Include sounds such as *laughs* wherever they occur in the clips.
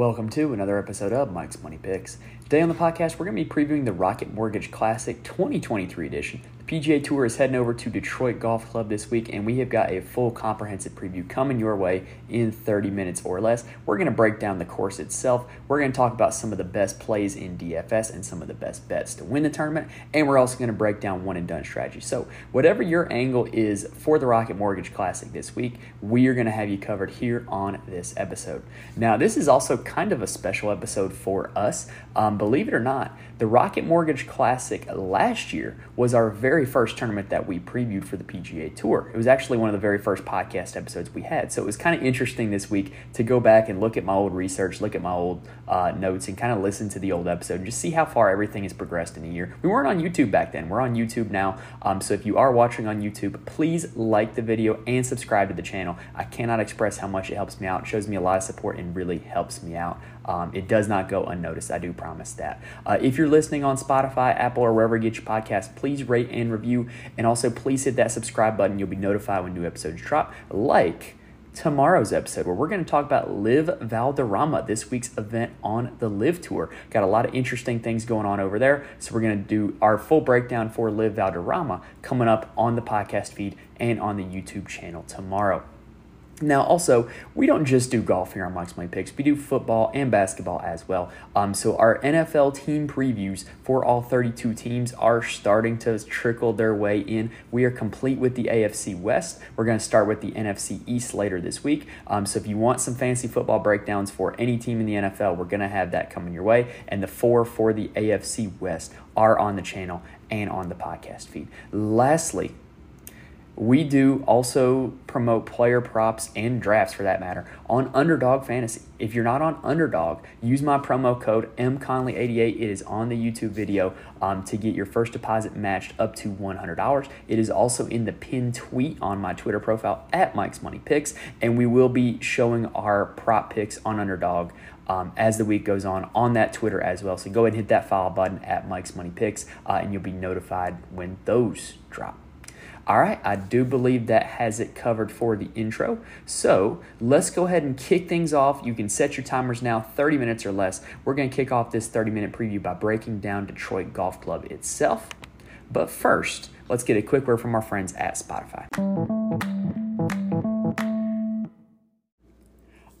Welcome to another episode of Mike's Money Picks. Today on the podcast, we're going to be previewing the Rocket Mortgage Classic 2023 edition. PGA Tour is heading over to Detroit Golf Club this week, and we have got a full comprehensive preview coming your way in 30 minutes or less. We're going to break down the course itself. We're going to talk about some of the best plays in DFS and some of the best bets to win the tournament, and we're also going to break down one and done strategy. So, whatever your angle is for the Rocket Mortgage Classic this week, we are going to have you covered here on this episode. Now, this is also kind of a special episode for us. Um, believe it or not, the Rocket Mortgage Classic last year was our very first tournament that we previewed for the PGA Tour. It was actually one of the very first podcast episodes we had. So it was kind of interesting this week to go back and look at my old research, look at my old uh, notes, and kind of listen to the old episode and just see how far everything has progressed in a year. We weren't on YouTube back then. We're on YouTube now. Um, so if you are watching on YouTube, please like the video and subscribe to the channel. I cannot express how much it helps me out. It shows me a lot of support and really helps me out. Um, it does not go unnoticed. I do promise that. Uh, if you're listening on Spotify, Apple, or wherever you get your podcast, please rate and review. And also, please hit that subscribe button. You'll be notified when new episodes drop. Like tomorrow's episode where we're going to talk about LIV Valderrama, this week's event on the LIV Tour. Got a lot of interesting things going on over there. So we're going to do our full breakdown for LIV Valderrama coming up on the podcast feed and on the YouTube channel tomorrow. Now, also, we don't just do golf here on Mike's Money Picks. We do football and basketball as well. Um, so our NFL team previews for all 32 teams are starting to trickle their way in. We are complete with the AFC West. We're going to start with the NFC East later this week. Um, so if you want some fancy football breakdowns for any team in the NFL, we're going to have that coming your way. And the four for the AFC West are on the channel and on the podcast feed. Lastly, we do also promote player props and drafts for that matter on Underdog Fantasy. If you're not on Underdog, use my promo code MConley88. It is on the YouTube video um, to get your first deposit matched up to $100. It is also in the pinned tweet on my Twitter profile at Mike's Money Picks, and we will be showing our prop picks on Underdog um, as the week goes on on that Twitter as well. So go ahead and hit that follow button at Mike's Money Picks, uh, and you'll be notified when those drop. All right, I do believe that has it covered for the intro. So let's go ahead and kick things off. You can set your timers now, 30 minutes or less. We're going to kick off this 30 minute preview by breaking down Detroit Golf Club itself. But first, let's get a quick word from our friends at Spotify.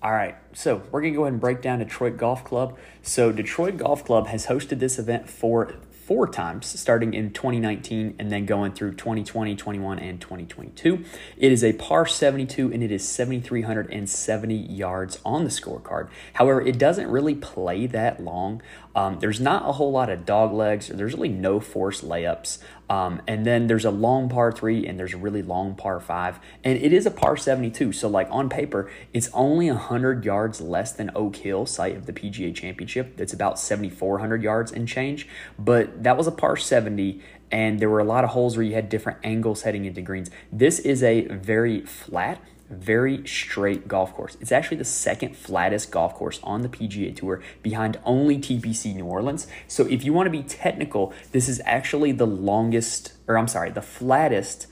All right, so we're going to go ahead and break down Detroit Golf Club. So, Detroit Golf Club has hosted this event for four times, starting in 2019 and then going through 2020, 21, and 2022. It is a par 72 and it is 7,370 yards on the scorecard. However, it doesn't really play that long. Um, there's not a whole lot of dog legs, there's really no forced layups. Um, and then there's a long par three and there's a really long par five. And it is a par 72. So, like on paper, it's only 100 yards less than Oak Hill, site of the PGA Championship. That's about 7,400 yards and change. But that was a par 70 and there were a lot of holes where you had different angles heading into greens. This is a very flat very straight golf course. It's actually the second flattest golf course on the PGA Tour behind only TPC New Orleans. So if you want to be technical, this is actually the longest, or I'm sorry, the flattest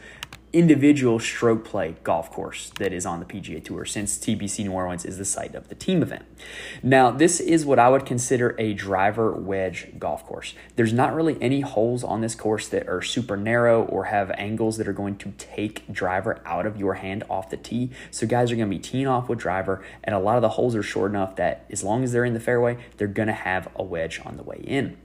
individual stroke play golf course that is on the PGA Tour since TPC New Orleans is the site of the team event. Now, this is what I would consider a driver wedge golf course. There's not really any holes on this course that are super narrow or have angles that are going to take driver out of your hand off the tee. So, guys are going to be teeing off with driver, and a lot of the holes are short enough that as long as they're in the fairway, they're going to have a wedge on the way in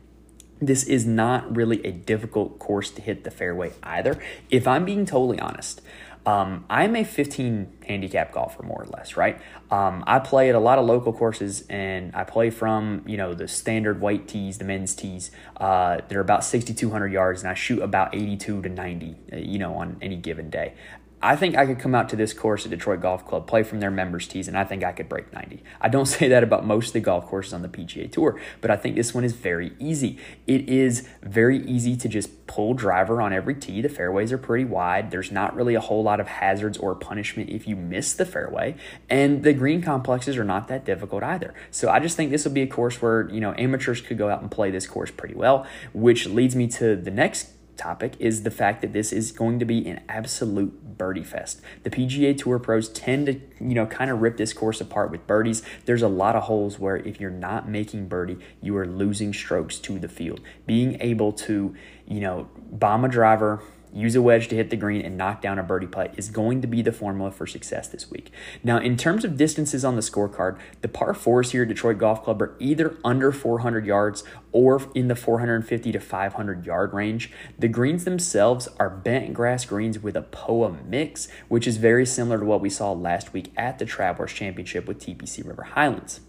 this is not really a difficult course to hit the fairway either. If I'm being totally honest, um, I'm a 15 handicap golfer, more or less, right? Um, I play at a lot of local courses, and I play from you know the standard white tees, the men's tees. Uh, they're about 6,200 yards, and I shoot about 82 to 90, uh, you know, on any given day. I think I could come out to this course at Detroit Golf Club, play from their members' tees, and I think I could break 90. I don't *laughs* say that about most of the golf courses on the PGA Tour, but I think this one is very easy. It is very easy to just pull driver on every tee. The fairways are pretty wide. There's not really a whole lot of hazards or punishment if you miss the fairway, and the green complexes are not that difficult either. So I just think this will be a course where, you know, amateurs could go out and play this course pretty well, which leads me to the next topic is the fact that this is going to be an absolute birdie fest. The PGA Tour pros tend to, you know, kind of rip this course apart with birdies. There's a lot of holes where if you're not making birdie, you are losing strokes to the field. Being able to, you know, bomb a driver, use a wedge to hit the green and knock down a birdie putt is going to be the formula for success this week. Now, in terms of distances on the scorecard, the par fours here at Detroit Golf Club are either under 400 yards or in the 450 to 500 yard range. The greens themselves are bent grass greens with a POA mix, which is very similar to what we saw last week at the Travelers Championship with TPC River Highlands.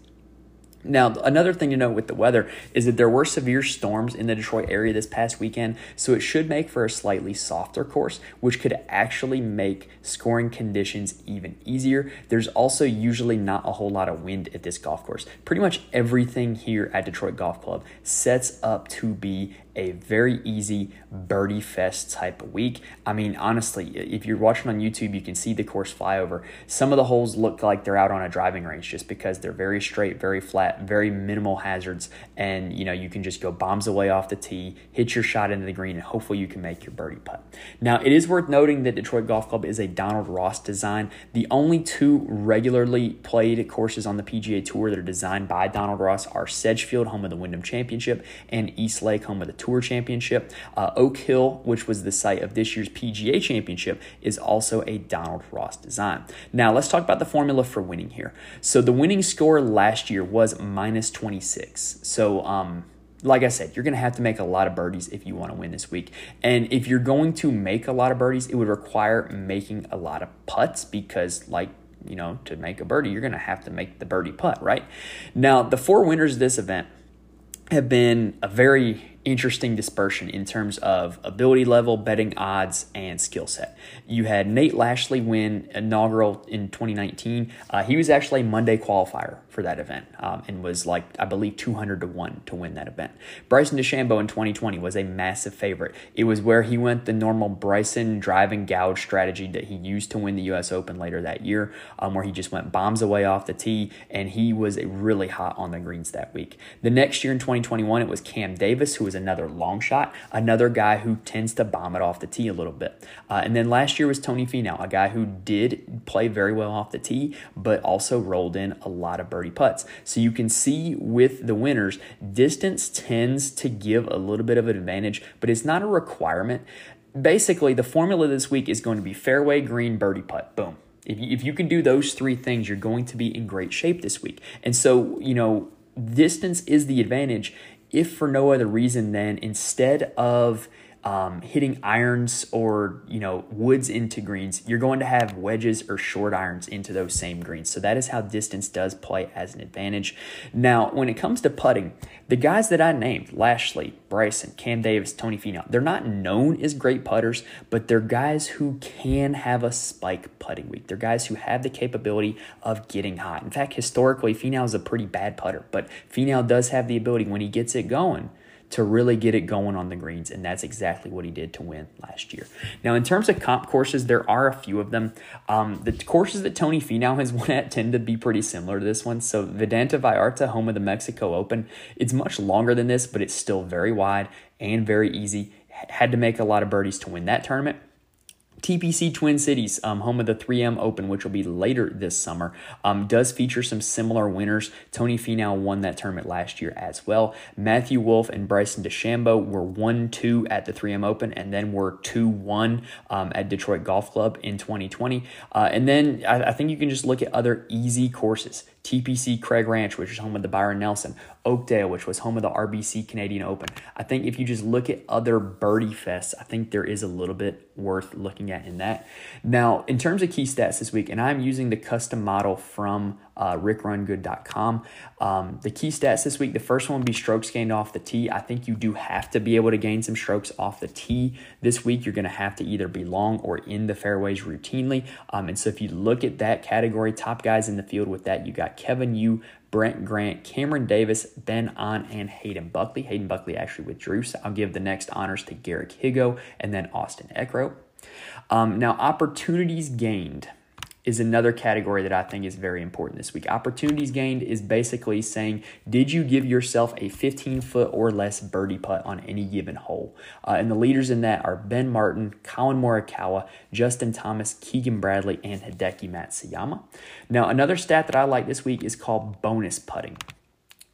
Now, another thing to note with the weather is that there were severe storms in the Detroit area this past weekend, so it should make for a slightly softer course, which could actually make scoring conditions even easier. There's also usually not a whole lot of wind at this golf course. Pretty much everything here at Detroit Golf Club sets up to be a very easy birdie fest type of week. I mean, honestly, if you're watching on YouTube, you can see the course flyover. Some of the holes look like they're out on a driving range just because they're very straight, very flat, very minimal hazards, and you know you can just go bombs away off the tee, hit your shot into the green, and hopefully you can make your birdie putt. Now, it is worth noting that Detroit Golf Club is a Donald Ross design. The only two regularly played courses on the PGA Tour that are designed by Donald Ross are Sedgefield, home of the Wyndham Championship, and East Lake, home of the Tour Championship. Uh, Oak Hill, which was the site of this year's PGA Championship, is also a Donald Ross design. Now, let's talk about the formula for winning here. So, the winning score last year was minus 26. So, um, like I said, you're going to have to make a lot of birdies if you want to win this week. And if you're going to make a lot of birdies, it would require making a lot of putts because, like, you know, to make a birdie, you're going to have to make the birdie putt, right? Now, the four winners of this event have been a very interesting dispersion in terms of ability level, betting odds, and skill set. You had Nate Lashley win inaugural in 2019. Uh, he was actually a Monday qualifier for that event um, and was like, I believe, 200 to 1 to win that event. Bryson DeChambeau in 2020 was a massive favorite. It was where he went the normal Bryson drive and gouge strategy that he used to win the U.S. Open later that year, um, where he just went bombs away off the tee and he was really hot on the greens that week. The next year in 2021, it was Cam Davis, who was another long shot, another guy who tends to bomb it off the tee a little bit. Uh, and then last year was Tony Finau, a guy who did play very well off the tee, but also rolled in a lot of birdie putts. So you can see with the winners, distance tends to give a little bit of an advantage, but it's not a requirement. Basically, the formula this week is going to be fairway, green, birdie putt. Boom. If you, if you can do those three things, you're going to be in great shape this week. And so, you know, distance is the advantage if for no other reason than instead of um, hitting irons or you know woods into greens, you're going to have wedges or short irons into those same greens. So that is how distance does play as an advantage. Now, when it comes to putting, the guys that I named, Lashley, Bryson, Cam Davis, Tony Finau, they're not known as great putters, but they're guys who can have a spike putting week. They're guys who have the capability of getting hot. In fact, historically, Finau is a pretty bad putter, but Finau does have the ability when he gets it going to really get it going on the greens, and that's exactly what he did to win last year. Now, in terms of comp courses, there are a few of them. Um, the courses that Tony Finau has *laughs* won at tend to be pretty similar to this one. So, Vidanta Vallarta, home of the Mexico Open, it's much longer than this, but it's still very wide and very easy. Had to make a lot of birdies to win that tournament. TPC Twin Cities, um, home of the 3M Open, which will be later this summer, um, does feature some similar winners. Tony Finau won that tournament last year as well. Matthew Wolff and Bryson DeChambeau were 1 2 at the 3M Open and then were 2 1 um, at Detroit Golf Club in 2020. Uh, and then I, I think you can just look at other easy courses. TPC Craig Ranch, which is home of the Byron Nelson, Oakdale, which was home of the RBC Canadian Open. I think if you just look at other birdie fests, I think there is a little bit worth looking at in that. Now, in terms of key stats this week, and I'm using the custom model from uh, rickrungood.com. Um, the key stats this week the first one would be strokes gained off the tee. I think you do have to be able to gain some strokes off the tee this week. You're going to have to either be long or in the fairways routinely. Um, and so if you look at that category, top guys in the field with that, you got Kevin Yu, Brent Grant, Cameron Davis, Ben An, and Hayden Buckley. Hayden Buckley actually withdrew, so I'll give the next honors to Garrick Higgo and then Austin Eckroat. Um, now, opportunities gained. Is another category that I think is very important this week. Opportunities gained is basically saying, did you give yourself a 15 foot or less birdie putt on any given hole? Uh, and the leaders in that are Ben Martin, Collin Morikawa, Justin Thomas, Keegan Bradley, and Hideki Matsuyama. Now, another stat that I like this week is called bonus putting.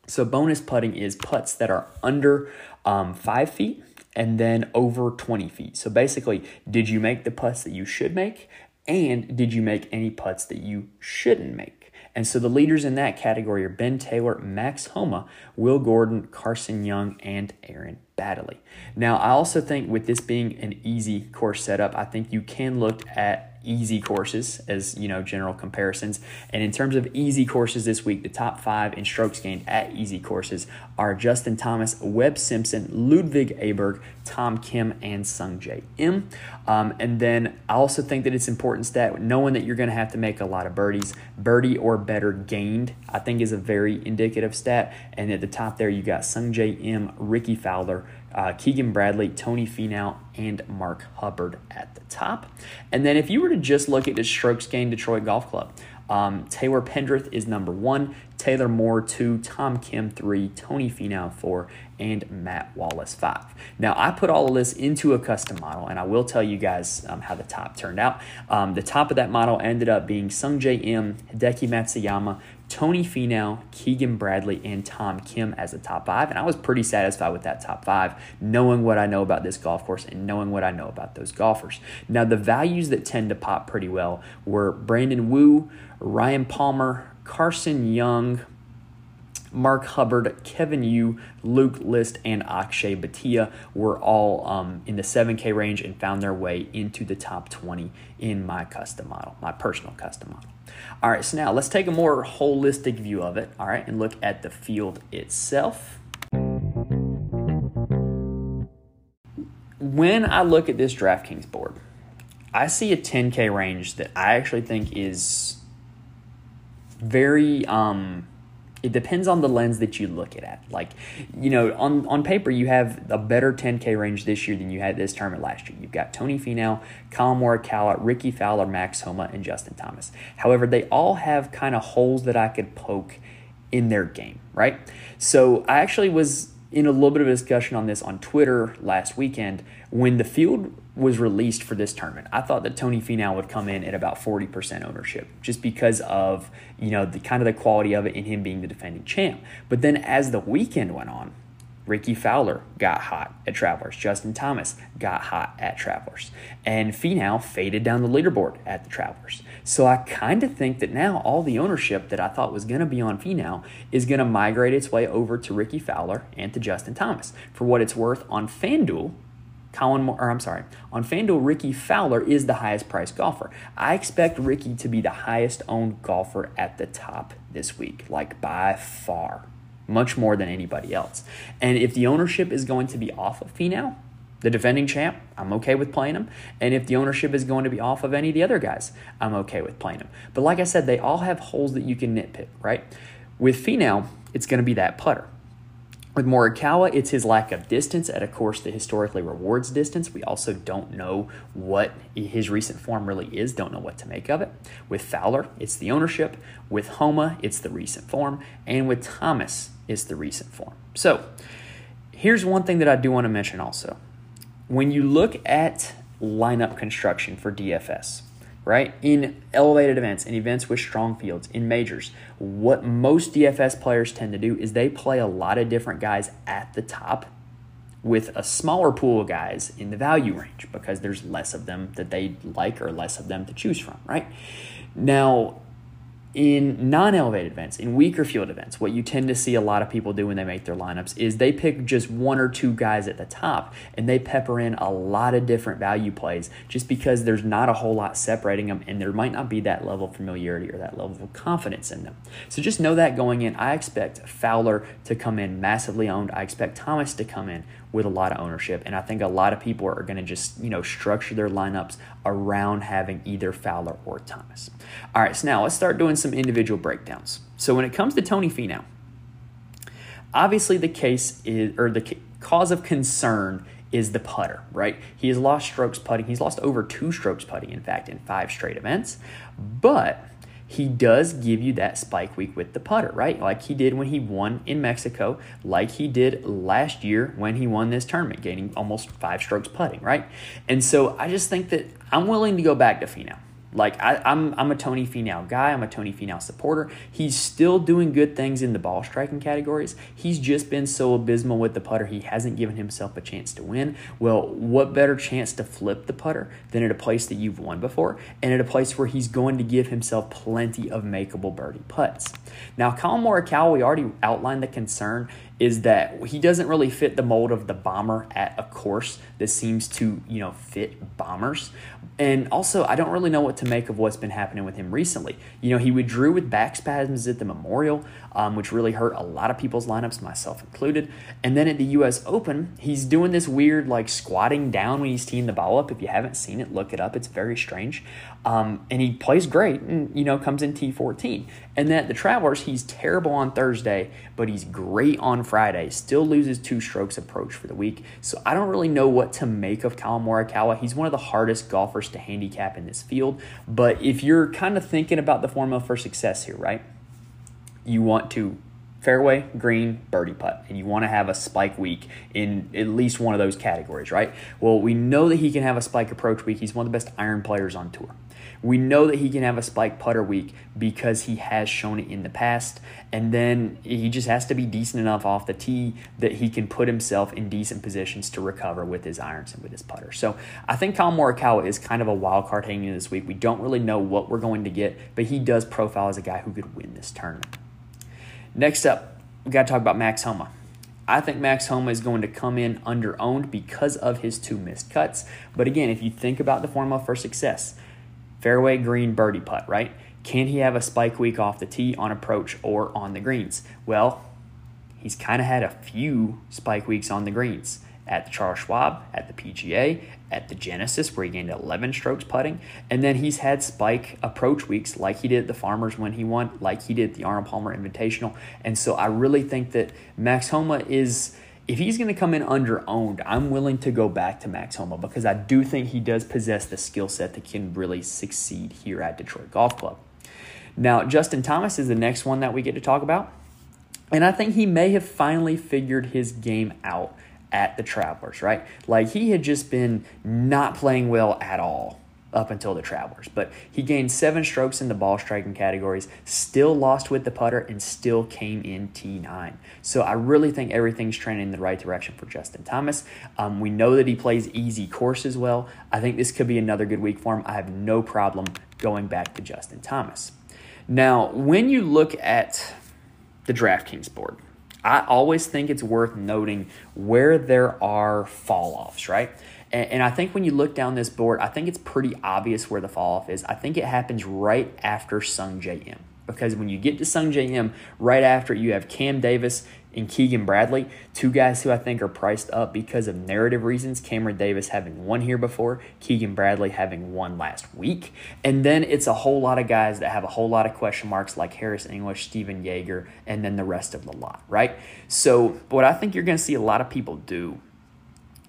So, bonus putting is putts that are under um, five feet and then over 20 feet. So basically, did you make the putts that you should make? And did you make any putts that you shouldn't make? And so the leaders in that category are Ben Taylor, Max Homa, Will Gordon, Carson Young, and Aaron Baddeley. Now, I also think with this being an easy course setup, I think you can look at easy courses as you know general comparisons. And in terms of easy courses this week the top five in strokes gained at easy courses are justin thomas webb simpson ludvig aberg tom kim and sungjae im. Um, and then i also think that it's important stat knowing that you're going to have to make a lot of birdies birdie or better gained i think is a very indicative stat. And at the top there you got sungjae im rickie fowler uh, Keegan Bradley, Tony Finau, and Mark Hubbard at the top. And then if you were to just look at the strokes gained Detroit Golf Club, um, Taylor Pendrith is number one, Taylor Moore two, Tom Kim three, Tony Finau four, and Matt Wallace five. Now I put all of this into a custom model, and I will tell you guys um, how the top turned out. Um, the top of that model ended up being Sungjae Im, Hideki Matsuyama, Tony Finau, Keegan Bradley, and Tom Kim as the top five. And I was pretty satisfied with that top five, knowing what I know about this golf course and knowing what I know about those golfers. Now, the values that tend to pop pretty well were Brandon Wu, Ryan Palmer, Carson Young, Mark Hubbard, Kevin Yu, Luke List, and Akshay Bhatia were all um, in the 7K range and found their way into the top 20 in my custom model, my personal custom model. All right, so now let's take a more holistic view of it, all right, and look at the field itself. When I look at this DraftKings board, I see a 10K range that I actually think is very um, it depends on the lens that you look at it Like, you know, on, on paper, you have a better 10K range this year than you had this tournament last year. You've got Tony Finau, Collin Morikawa, Rickie Fowler, Max Homa, and Justin Thomas. However, they all have kind of holes that I could poke in their game, right? So I actually was in a little bit of a discussion on this on Twitter last weekend when the field was released for this tournament. I thought that Tony Finau would come in at about 40% ownership just because of, you know, the kind of the quality of it in him being the defending champ. But then as the weekend went on, Rickie Fowler got hot at Travelers. Justin Thomas got hot at Travelers. And Finau faded down the leaderboard at the Travelers. So I kind of think that now all the ownership that I thought was going to be on Finau is going to migrate its way over to Rickie Fowler and to Justin Thomas. For what it's worth on FanDuel, Collin, or I'm sorry, on FanDuel, Rickie Fowler is the highest priced golfer. I expect Rickie to be the highest owned golfer at the top this week, like by far, much more than anybody else. And if the ownership is going to be off of Finau, the defending champ, I'm okay with playing him. And if the ownership is going to be off of any of the other guys, I'm okay with playing him. But like I said, they all have holes that you can nitpick, right? With Finau, it's going to be that putter. With Morikawa, it's his lack of distance at a course that historically rewards distance. We also don't know what his recent form really is, don't know what to make of it. With Fowler, it's the ownership. With Homa, it's the recent form. And with Thomas, it's the recent form. So here's one thing that I do want to mention also. When you look at lineup construction for DFS, right? In elevated events, in events with strong fields, in majors, what most DFS players tend to do is they play a lot of different guys at the top with a smaller pool of guys in the value range because there's less of them that they like or less of them to choose from, right? Now, in non-elevated events, in weaker field events, what you tend to see a lot of people do when they make their lineups is they pick just one or two guys at the top and they pepper in a lot of different value plays just because there's not a whole lot separating them and there might not be that level of familiarity or that level of confidence in them. So just know that going in, I expect Fowler to come in massively owned. I expect Thomas to come in with a lot of ownership. And I think a lot of people are going to just, you know, structure their lineups around having either Fowler or Thomas. All right, so now let's start doing some individual breakdowns. So when it comes to Tony Finau, obviously the case is, or the cause of concern is the putter, right? He has lost strokes putting. He's lost over two strokes putting, in fact, in five straight events. But he does give you that spike week with the putter, right? Like he did when he won in Mexico, like he did last year when he won this tournament, gaining almost five strokes putting, right? And so I just think that I'm willing to go back to Finau. Like I, am I'm, I'm a Tony Finau guy. I'm a Tony Finau supporter. He's still doing good things in the ball striking categories. He's just been so abysmal with the putter. He hasn't given himself a chance to win. Well, what better chance to flip the putter than at a place that you've won before, and at a place where he's going to give himself plenty of makeable birdie putts. Now, Collin Morikawa, we already outlined the concern is that he doesn't really fit the mold of the bomber at a course that seems to, you know, fit bombers. And also, I don't really know what to make of what's been happening with him recently. You know, he withdrew with back spasms at the Memorial, um, which really hurt a lot of people's lineups, myself included. And then at the U.S. Open, he's doing this weird, like, squatting down when he's teeing the ball up. If you haven't seen it, look it up. It's very strange. Um, and he plays great and, you know, comes in T14. And then at the Travelers, he's terrible on Thursday, but he's great on Friday. Still loses two strokes approach for the week. So I don't really know what to make of Collin Morikawa. He's one of the hardest golfers to handicap in this field. But if you're kind of thinking about the formula for success here, right? You want to fairway, green, birdie putt, and you want to have a spike week in at least one of those categories, right? Well, we know that he can have a spike approach week. He's one of the best iron players on tour. We know that he can have a spike putter week because he has shown it in the past. And then he just has to be decent enough off the tee that he can put himself in decent positions to recover with his irons and with his putter. So I think Collin Morikawa is kind of a wild card hanging in this week. We don't really know what we're going to get, but he does profile as a guy who could win this tournament. Next up, we got to talk about Max Homa. I think Max Homa is going to come in under owned because of his two missed cuts. But again, if you think about the formula for success, fairway green birdie putt, right? Can he have a spike week off the tee on approach or on the greens? Well, he's kind of had a few spike weeks on the greens at the Charles Schwab, at the PGA, at the Genesis, where he gained 11 strokes putting. And then he's had spike approach weeks like he did at the Farmers when he won, like he did at the Arnold Palmer Invitational. And so I really think that Max Homa is if he's going to come in under owned, I'm willing to go back to Max Homa because I do think he does possess the skill set that can really succeed here at Detroit Golf Club. Now, Justin Thomas is the next one that we get to talk about. And I think he may have finally figured his game out at the Travelers, right? Like he had just been not playing well at all up until the Travelers. But he gained seven strokes in the ball striking categories, still lost with the putter, and still came in T9. So I really think everything's trending in the right direction for Justin Thomas. Um, we know that he plays easy courses well. I think this could be another good week for him. I have no problem going back to Justin Thomas. Now, when you look at the DraftKings board, I always think it's worth noting where there are fall offs, right? And, and, I think when you look down this board, I think it's pretty obvious where the fall off is. I think it happens right after Sung Im. Because when you get to Sung Im, right after you have Cam Davis and Keegan Bradley, two guys who I think are priced up because of narrative reasons. Cameron Davis having won here before, Keegan Bradley having won last week. And then it's a whole lot of guys that have a whole lot of question marks like Harris English, Stephan Jaeger, and then the rest of the lot, right? So, what I think you're going to see a lot of people do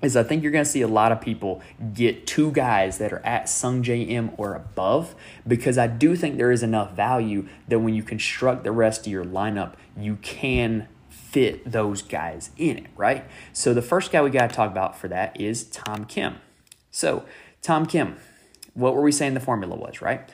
is I think you're going to see a lot of people get two guys that are at Sungjae Im or above because I do think there is enough value that when you construct the rest of your lineup, you can fit those guys in it, right? So the first guy we got to talk about for that is Tom Kim. So, Tom Kim, what were we saying the formula was, right?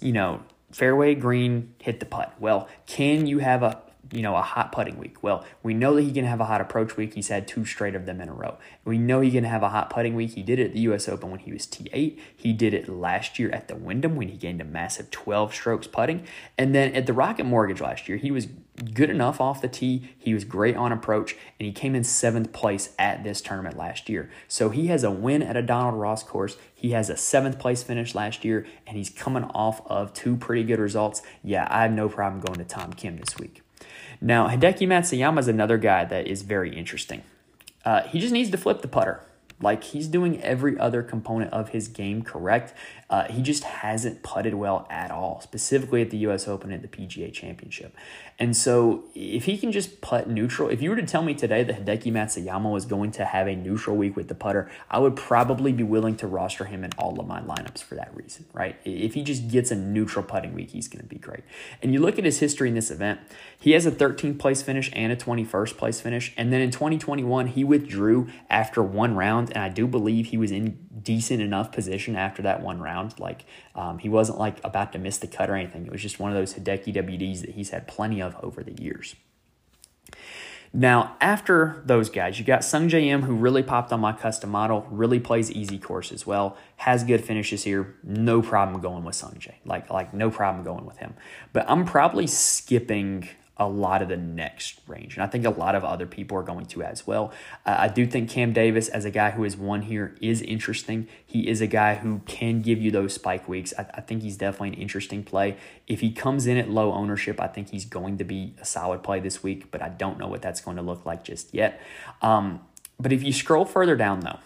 You know, fairway green, hit the putt. Well, can you have a you know, a hot putting week. Well, we know that he can have a hot approach week. He's had two straight of them in a row. We know he can have a hot putting week. He did it at the U.S. Open when he was T8. He did it last year at the Wyndham when he gained a massive 12 strokes putting. And then at the Rocket Mortgage last year, he was good enough off the tee. He was great on approach, and he came in seventh place at this tournament last year. So he has a win at a Donald Ross course. He has a seventh place finish last year, and he's coming off of two pretty good results. Yeah, I have no problem going to Tom Kim this week. Now, Hideki Matsuyama is another guy that is very interesting. Uh, he just needs to flip the putter. Like he's doing every other component of his game correct. Uh, he just hasn't putted well at all, specifically at the U.S. Open and the PGA Championship. And so, if he can just putt neutral, if you were to tell me today that Hideki Matsuyama was going to have a neutral week with the putter, I would probably be willing to roster him in all of my lineups for that reason, right? If he just gets a neutral putting week, he's going to be great. And you look at his history in this event, he has a 13th place finish and a 21st place finish. And then in 2021, he withdrew after one round, and I do believe he was in decent enough position after that one round. Like um, he wasn't like about to miss the cut or anything. It was just one of those Hideki WDs that he's had plenty of over the years. Now, after those guys, you got Sung Im, who really popped on my custom model, really plays easy course as well, has good finishes here. No problem going with Sungjae. Like, like no problem going with him. But I'm probably skipping a lot of the next range. And I think a lot of other people are going to as well. Uh, I do think Cam Davis, as a guy who has won here, is interesting. He is a guy who can give you those spike weeks. I, I, think he's definitely an interesting play. If he comes in at low ownership, I think he's going to be a solid play this week, but I don't know what that's going to look like just yet. Um, but if you scroll further down, though,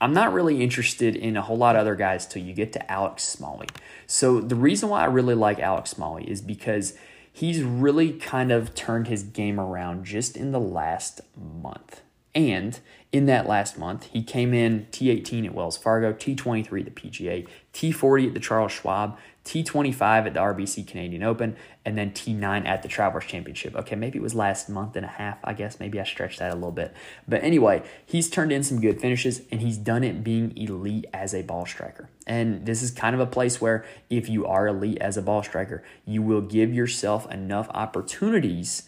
I'm not really interested in a whole lot of other guys till you get to Alex Smalley. So the reason why I really like Alex Smalley is because – he's really kind of turned his game around just in the last month. And in that last month, he came in T18 at Wells Fargo, T23 at the PGA, T40 at the Charles Schwab, T25 at the RBC Canadian Open, and then T9 at the Travelers Championship. Okay, maybe it was last month and a half, I guess. Maybe I stretched that a little bit. But anyway, he's turned in some good finishes and he's done it being elite as a ball striker. And this is kind of a place where if you are elite as a ball striker, you will give yourself enough opportunities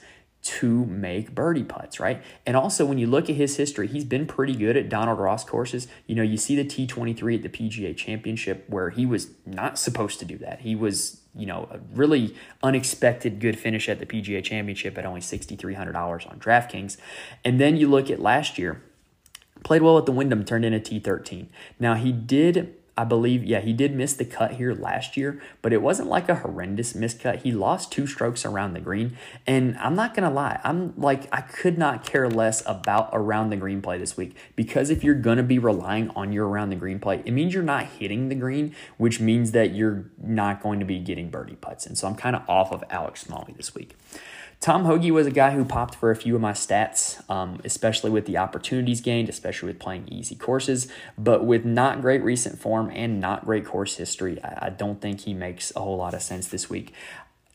to make birdie putts, right? And also, when you look at his history, he's been pretty good at Donald Ross courses. You know, you see the T23 at the PGA Championship where he was not supposed to do that. He was, you know, a really unexpected good finish at the PGA Championship at only $6,300 on DraftKings. And then you look at last year, played well at the Wyndham, turned in a T13. Now, he did I believe, yeah, he did miss the cut here last year, but it wasn't like a horrendous miscut. He lost two strokes around the green. And I'm not going to lie, I'm like, I could not care less about around the green play this week because if you're going to be relying on your around the green play, it means you're not hitting the green, which means that you're not going to be getting birdie putts. And so I'm kind of off of Alex Smalley this week. Tom Hoge was a guy who popped for a few of my stats, um, especially with the opportunities gained, especially with playing easy courses. But with not great recent form and not great course history, I, I don't think he makes a whole lot of sense this week.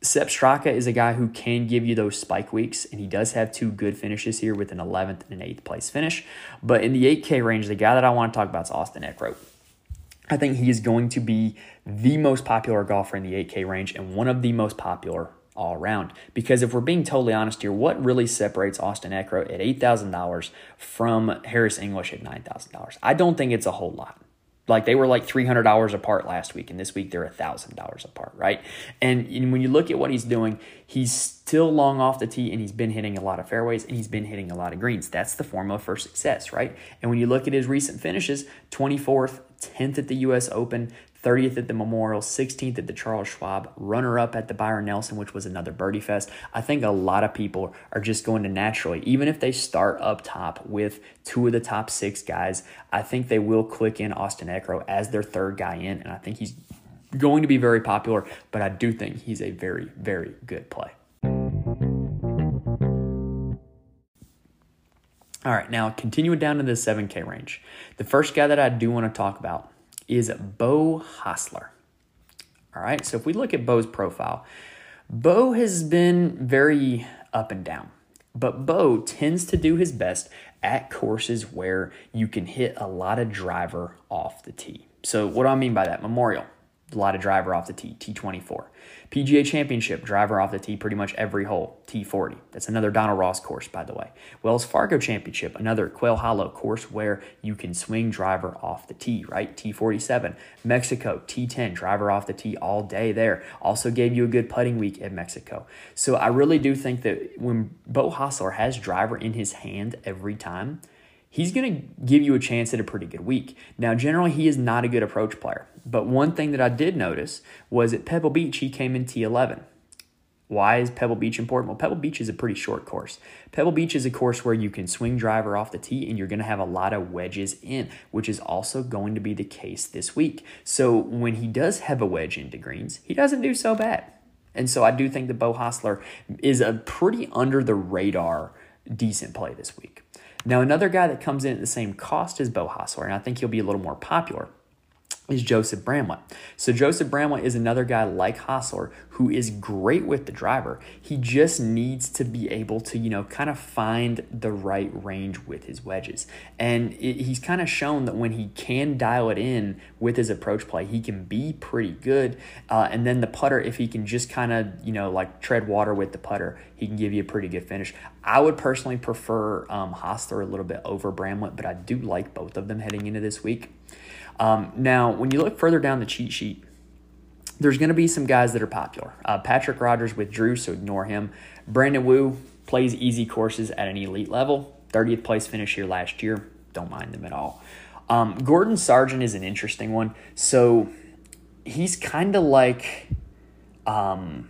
Sepp Straka is a guy who can give you those spike weeks, and he does have two good finishes here with an 11th and an 8th place finish. But in the 8K range, the guy that I want to talk about is Austin Eckroat. I think he is going to be the most popular golfer in the 8K range and one of the most popular all around. Because if we're being totally honest here, what really separates Austin Eckroat at $8,000 from Harris English at $9,000? I don't think it's a whole lot. Like they were like $300 apart last week, and this week they're $1,000 apart, right? And, and when you look at what he's doing, he's still long off the tee and he's been hitting a lot of fairways and he's been hitting a lot of greens. That's the formula for success, right? And when you look at his recent finishes 24th, 10th at the US Open, 30th at the Memorial, 16th at the Charles Schwab, runner up at the Byron Nelson, which was another birdie fest. I think a lot of people are just going to naturally, even if they start up top with two of the top six guys, I think they will click in Austin Eckroat as their third guy in. And I think he's going to be very popular, but I do think he's a very, very good play. All right, now continuing down to the 7K range. The first guy that I do want to talk about is Beau Hossler. All right, so if we look at Beau's profile, Beau has been very up and down, but Beau tends to do his best at courses where you can hit a lot of driver off the tee. So, what do I mean by that? Memorial, lot of driver off the tee, T24. PGA Championship, driver off the tee pretty much every hole, T40. That's another Donald Ross course, by the way. Wells Fargo Championship, another Quail Hollow course where you can swing driver off the tee, right? T47. Mexico, T10, driver off the tee all day there. Also gave you a good putting week at Mexico. So I really do think that when Beau Hossler has driver in his hand every time, he's going to give you a chance at a pretty good week. Now, generally, he is not a good approach player. But one thing that I did notice was at Pebble Beach, he came in T11. Why is Pebble Beach important? Well, Pebble Beach is a pretty short course. Pebble Beach is a course where you can swing driver off the tee and you're going to have a lot of wedges in, which is also going to be the case this week. So when he does have a wedge into greens, he doesn't do so bad. And so I do think that Beau Hossler is a pretty under the radar decent play this week. Now, another guy that comes in at the same cost as Beau Hossler, and I think he'll be a little more popular, is Joseph Bramlett. So Joseph Bramlett is another guy like Hossler who is great with the driver. He just needs to be able to, you know, kind of find the right range with his wedges. And it, he's kind of shown that when he can dial it in with his approach play, he can be pretty good. Uh, and then the putter, if he can just kind of, you know, like tread water with the putter, he can give you a pretty good finish. I would personally prefer um, Hossler a little bit over Bramlett, but I do like both of them heading into this week. Um, now, when you look further down the cheat sheet, there's going to be some guys that are popular. Uh, Patrick Rodgers withdrew, so ignore him. Brandon Wu plays easy courses at an elite level. 30th place finish here last year. Don't mind them at all. Um, Gordon Sargent is an interesting one. So he's kind of like um,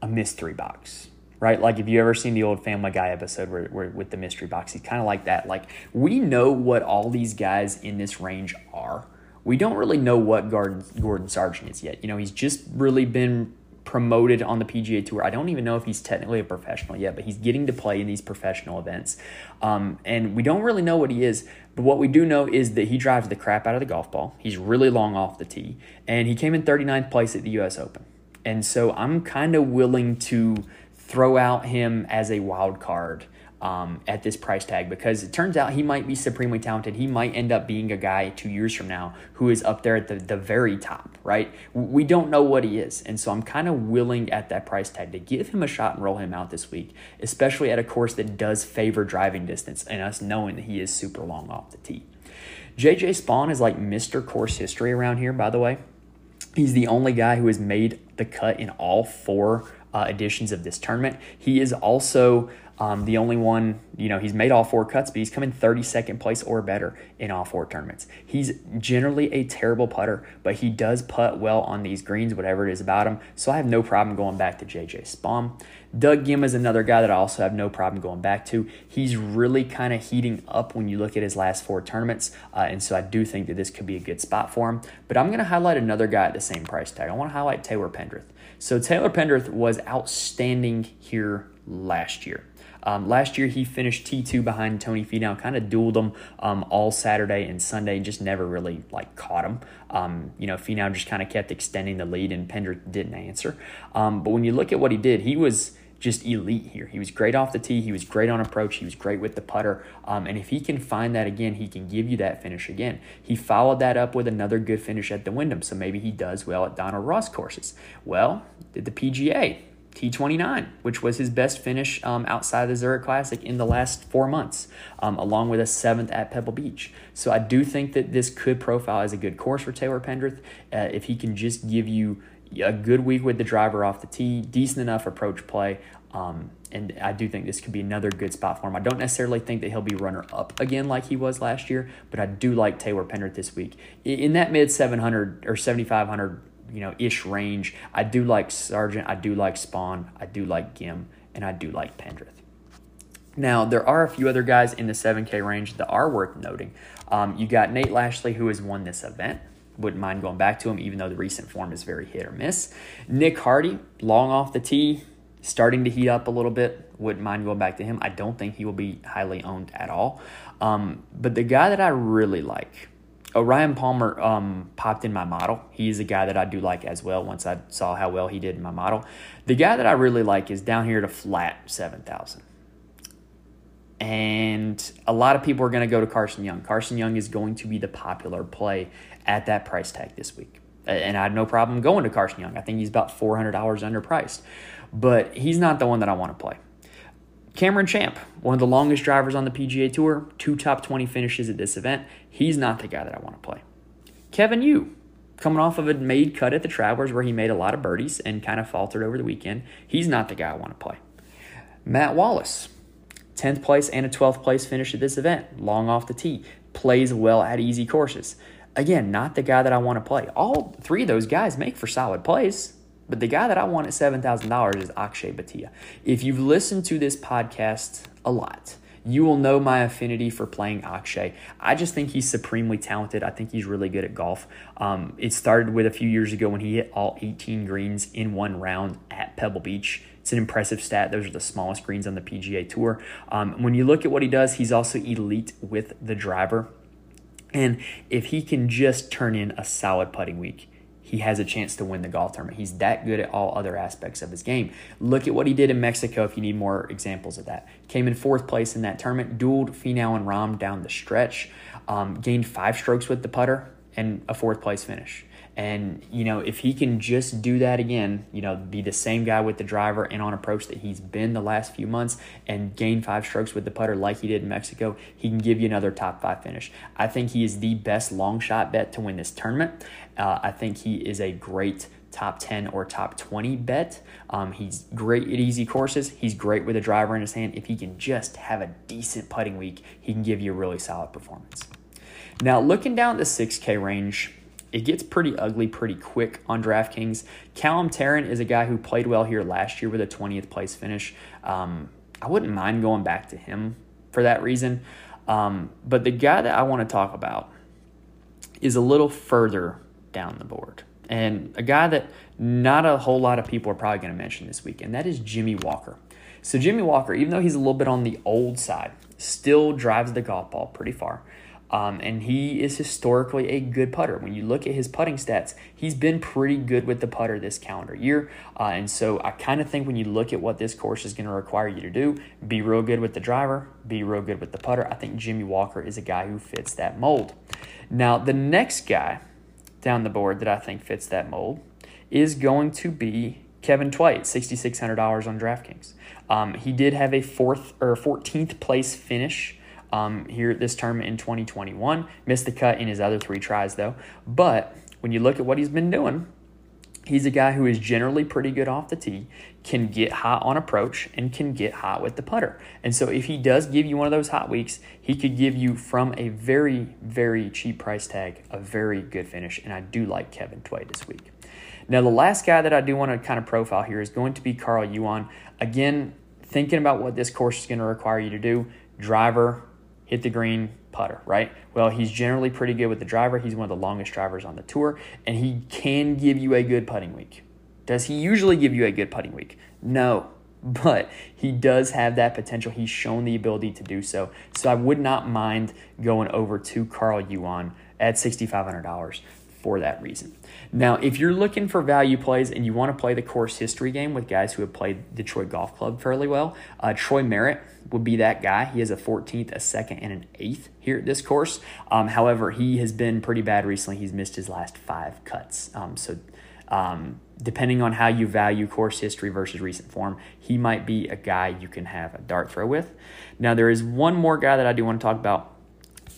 a mystery box, right? Like if you ever seen the old Family Guy episode where, where with the mystery box, he's kind of like that. Like we know what all these guys in this range are we don't really know what Gordon, Gordon Sargent is yet. You know, he's just really been promoted on the PGA Tour. I don't even know if he's technically a professional yet, but he's getting to play in these professional events. Um, and we don't really know what he is, but what we do know is that he drives the crap out of the golf ball. He's really long off the tee, and he came in 39th place at the U.S. Open. And so I'm kind of willing to throw out him as a wild card um, at this price tag because it turns out he might be supremely talented. He might end up being a guy two years from now who is up there at the, the very top, right? We don't know what he is. And so I'm kind of willing at that price tag to give him a shot and roll him out this week, especially at a course that does favor driving distance and us knowing that he is super long off the tee. JJ Spaun is like Mr. Course history around here, by the way. He's the only guy who has made the cut in all four uh, editions of this tournament. He is also um, the only one, you know, he's made all four cuts, but he's come in 32nd place or better in all four tournaments. He's generally a terrible putter, but he does putt well on these greens, whatever it is about him. So I have no problem going back to JJ Spaun. Doug Ghim is another guy that I also have no problem going back to. He's really kind of heating up when you look at his last four tournaments, uh, and so I do think that this could be a good spot for him. But I'm going to highlight another guy at the same price tag. I want to highlight Taylor Pendrith. So Taylor Pendrith was outstanding here last year. Um, last year, he finished T2 behind Tony Finau, kind of dueled him um, all Saturday and Sunday, just never really like caught him. Um, you know, Finau just kind of kept extending the lead, and Pender didn't answer. Um, but when you look at what he did, he was just elite here. He was great off the tee. He was great on approach. He was great with the putter. Um, and if he can find that again, he can give you that finish again. He followed that up with another good finish at the Wyndham. So maybe he does well at Donald Ross courses. Well, did the PGA. T29, which was his best finish um, outside the Zurich Classic in the last four months, um, along with a seventh at Pebble Beach. So I do think that this could profile as a good course for Taylor Pendrith uh, if he can just give you a good week with the driver off the tee, decent enough approach play. Um, and I do think this could be another good spot for him. I don't necessarily think that he'll be runner up again like he was last year, but I do like Taylor Pendrith this week. In that mid 700 or 7,500 you know ish range. I do like Sargent, I do like Spaun. I do like Ghim, and I do like Pendrith. Now there are a few other guys in the 7K range that are worth noting. Um, you got Nate Lashley who has won this event. Wouldn't mind going back to him, even though the recent form is very hit or miss. Nick Hardy, long off the tee, starting to heat up a little bit. Wouldn't mind going back to him. I don't think he will be highly owned at all. Um, but the guy that I really like Ryan Palmer um, popped in my model. He's a guy that I do like as well once I saw how well he did in my model. The guy that I really like is down here to flat 7,000. And a lot of people are going to go to Carson Young. Carson Young is going to be the popular play at that price tag this week. And I have no problem going to Carson Young. I think he's about $400 underpriced. But he's not the one that I want to play. Cameron Champ, one of the longest drivers on the PGA Tour, two top 20 finishes at this event. He's not the guy that I want to play. Kevin Yu, coming off of a made cut at the Travelers where he made a lot of birdies and kind of faltered over the weekend. He's not the guy I want to play. Matt Wallace, 10th place and a 12th place finish at this event, long off the tee, plays well at easy courses. Again, not the guy that I want to play. All three of those guys make for solid plays, But the guy that I want at $7,000 is Akshay Bhatia. If you've listened to this podcast a lot, you will know my affinity for playing Akshay. I just think he's supremely talented. I think he's really good at golf. Um, it started with a few years ago when he hit all 18 greens in one round at Pebble Beach. It's an impressive stat. Those are the smallest greens on the PGA Tour. Um, when you look at what he does, he's also elite with the driver. And if he can just turn in a solid putting week, he has a chance to win the golf tournament. He's that good at all other aspects of his game. Look at what he did in Mexico if you need more examples of that. Came in fourth place in that tournament, dueled Finau and Rahm down the stretch, um, gained five strokes with the putter, and a fourth place finish. And, you know, if he can just do that again, you know, be the same guy with the driver and on approach that he's been the last few months and gain five strokes with the putter like he did in Mexico, he can give you another top five finish. I think he is the best long shot bet to win this tournament. Uh, I think he is a great top 10 or top 20 bet. Um, he's great at easy courses. He's great with a driver in his hand. If he can just have a decent putting week, he can give you a really solid performance. Now, looking down the 6K range, it gets pretty ugly pretty quick on DraftKings. Callum Tarren is a guy who played well here last year with a 20th place finish. Um, I wouldn't mind going back to him for that reason. Um, but the guy that I want to talk about is a little further down the board. And a guy that not a whole lot of people are probably going to mention this week, and that is Jimmy Walker. So, Jimmy Walker, even though he's a little bit on the old side, still drives the golf ball pretty far. Um, and he is historically a good putter. When you look at his putting stats, he's been pretty good with the putter this calendar year. Uh, and so I kind of think when you look at what this course is going to require you to do, be real good with the driver, be real good with the putter. I think Jimmy Walker is a guy who fits that mold. Now, the next guy down the board that I think fits that mold is going to be Kevin Tway, $6,600 on DraftKings. Um, he did have a fourth or 14th place finish um, here at this tournament in 2021. Missed the cut in his other three tries, though. But when you look at what he's been doing, he's a guy who is generally pretty good off the tee, can get hot on approach, and can get hot with the putter. And so, if he does give you one of those hot weeks, he could give you from a very, very cheap price tag a very good finish. And I do like Kevin Tway this week. Now, the last guy that I do want to kind of profile here is going to be Carl Yuan. Again, thinking about what this course is going to require you to do driver, hit the green, putter, right? Well, he's generally pretty good with the driver. He's one of the longest drivers on the tour, and he can give you a good putting week. Does he usually give you a good putting week? No, *laughs* but he does have that potential. He's shown the ability to do so. So I would not mind going over to Carl Yuan at $6,500 for that reason. Now, if you're looking for value plays and you want to play the course history game with guys who have played Detroit Golf Club fairly well, uh, Troy Merritt would be that guy. He has a 14th, a second, and an eighth here at this course. Um, however, he has been pretty bad recently. He's missed his last five cuts. Um, so, um, depending on how you value course history versus recent form, he might be a guy you can have a dart throw with. Now, there is one more guy that I do want to talk about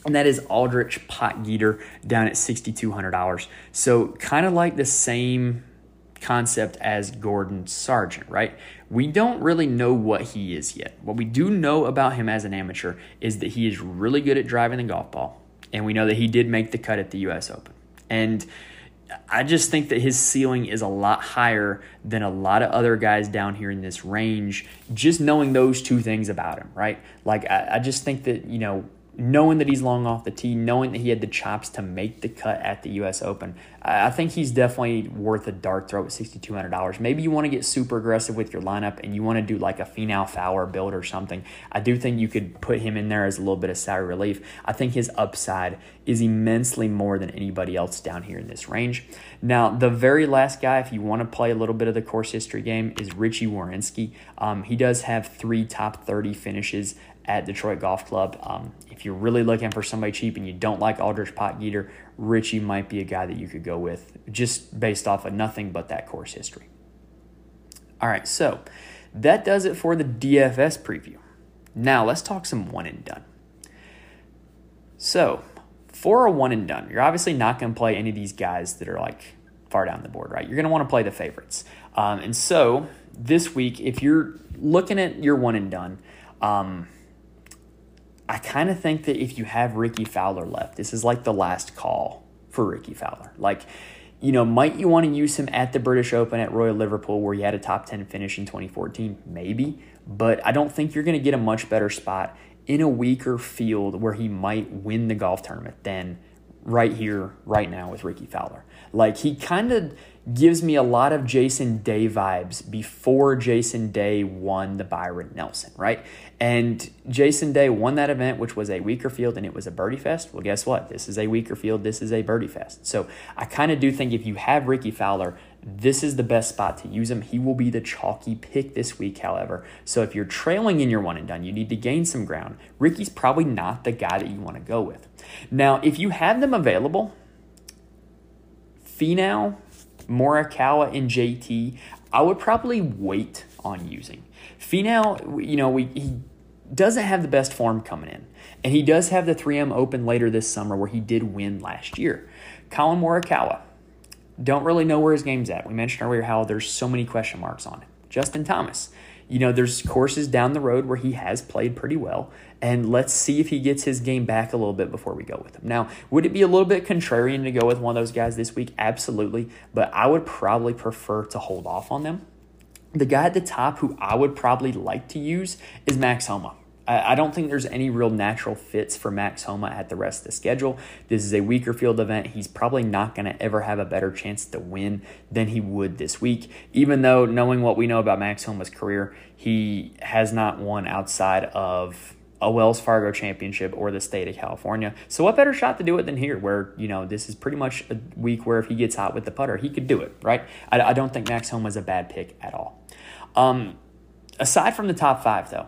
and that is Aldrich Potgieter down at $6,200. So, kind of like the same concept as Gordon Sargent, right? We don't really know what he is yet. What we do know about him as an amateur is that he is really good at driving the golf ball, and we know that he did make the cut at the US Open. And I just think that his ceiling is a lot higher than a lot of other guys down here in this range, just knowing those two things about him, right? Like, I, I just think that, you know, knowing that he's long off the tee, knowing that he had the chops to make the cut at the U.S. Open, I think he's definitely worth a dart throw at $6,200. Maybe you want to get super aggressive with your lineup and you want to do like a Finau Fowler build or something. I do think you could put him in there as a little bit of salary relief. I think his upside is immensely more than anybody else down here in this range. Now, the very last guy, if you want to play a little bit of the course history game, is Richie Werenski. Um, he does have three top 30 finishes at Detroit Golf Club. Um, if you're really looking for somebody cheap and you don't like Aldrich Potgieter, Richie might be a guy that you could go with just based off of nothing but that course history. All right, so that does it for the DFS preview. Now let's talk some one and done. So, for a one and done, you're obviously not going to play any of these guys that are like far down the board, right? You're going to want to play the favorites. Um, and so, this week, if you're looking at your one and done, um, I kind of think that if you have Rickie Fowler left, this is like the last call for Rickie Fowler. Like, you know, might you want to use him at the British Open at Royal Liverpool where he had a top 10 finish in 2014? Maybe. But I don't think you're going to get a much better spot in a weaker field where he might win the golf tournament than right here, right now with Rickie Fowler. Like he kind of gives me a lot of Jason Day vibes before Jason Day won the Byron Nelson, right? And Jason Day won that event, which was a weaker field and it was a birdie fest. Well, guess what? This is a weaker field. This is a birdie fest. So I kind of do think if you have Rickie Fowler, this is the best spot to use him. He will be the chalky pick this week, however. So if you're trailing in your one and done, you need to gain some ground. Rickie's probably not the guy that you want to go with. Now, if you have them available, Finau, Morikawa, and JT, I would probably wait on using. Finau, you know, we, he doesn't have the best form coming in. And he does have the 3M Open later this summer where he did win last year. Collin Morikawa, don't really know where his game's at. We mentioned earlier how there's so many question marks on it. Justin Thomas, you know, there's courses down the road where he has played pretty well, and let's see if he gets his game back a little bit before we go with him. Now, would it be a little bit contrarian to go with one of those guys this week? Absolutely, but I would probably prefer to hold off on them. The guy at the top who I would probably like to use is Max Homa. I don't think there's any real natural fits for Max Homa at the rest of the schedule. This is a weaker field event. He's probably not going to ever have a better chance to win than he would this week, even though knowing what we know about Max Homa's career, he has not won outside of a Wells Fargo championship or the state of California. So what better shot to do it than here, where, you know, this is pretty much a week where if he gets hot with the putter, he could do it, right? I, I don't think Max Homa is a bad pick at all. Um, aside from the top five, though,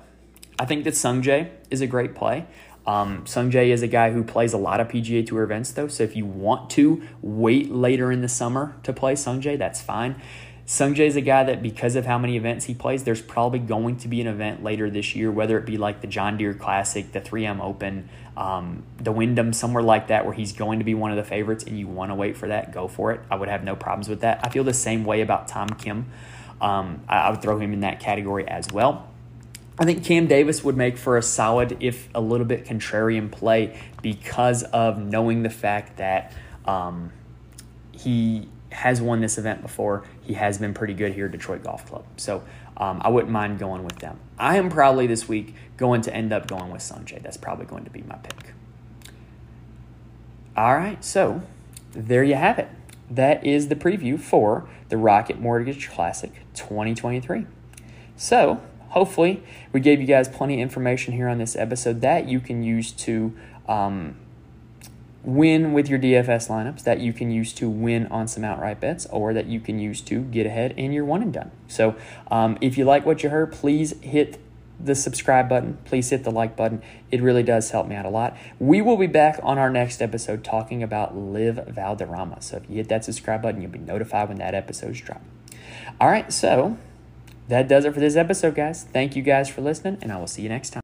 I think that Sungjae is a great play. Um, Sungjae is a guy who plays a lot of PGA Tour events, though. So if you want to wait later in the summer to play Sungjae, that's fine. Sungjae is a guy that, because of how many events he plays, there's probably going to be an event later this year, whether it be like the John Deere Classic, the 3M Open, um, the Wyndham, somewhere like that, where he's going to be one of the favorites and you want to wait for that, go for it. I would have no problems with that. I feel the same way about Tom Kim. Um, I, I would throw him in that category as well. I think Cam Davis would make for a solid, if a little bit contrarian play, because of knowing the fact that um, he has won this event before. He has been pretty good here at Detroit Golf Club. So um, I wouldn't mind going with them. I am probably this week going to end up going with Sungjae. That's probably going to be my pick. All right, so there you have it. That is the preview for the Rocket Mortgage Classic 2023. So hopefully we gave you guys plenty of information here on this episode that you can use to um, win with your DFS lineups, that you can use to win on some outright bets, or that you can use to get ahead in your one and done. So um, if you like what you heard, please hit the subscribe button. Please hit the like button. It really does help me out a lot. We will be back on our next episode talking about LIV Valderrama. So if you hit that subscribe button, you'll be notified when that episode's dropped. All right, so that does it for this episode, guys. Thank you guys for listening, and I will see you next time.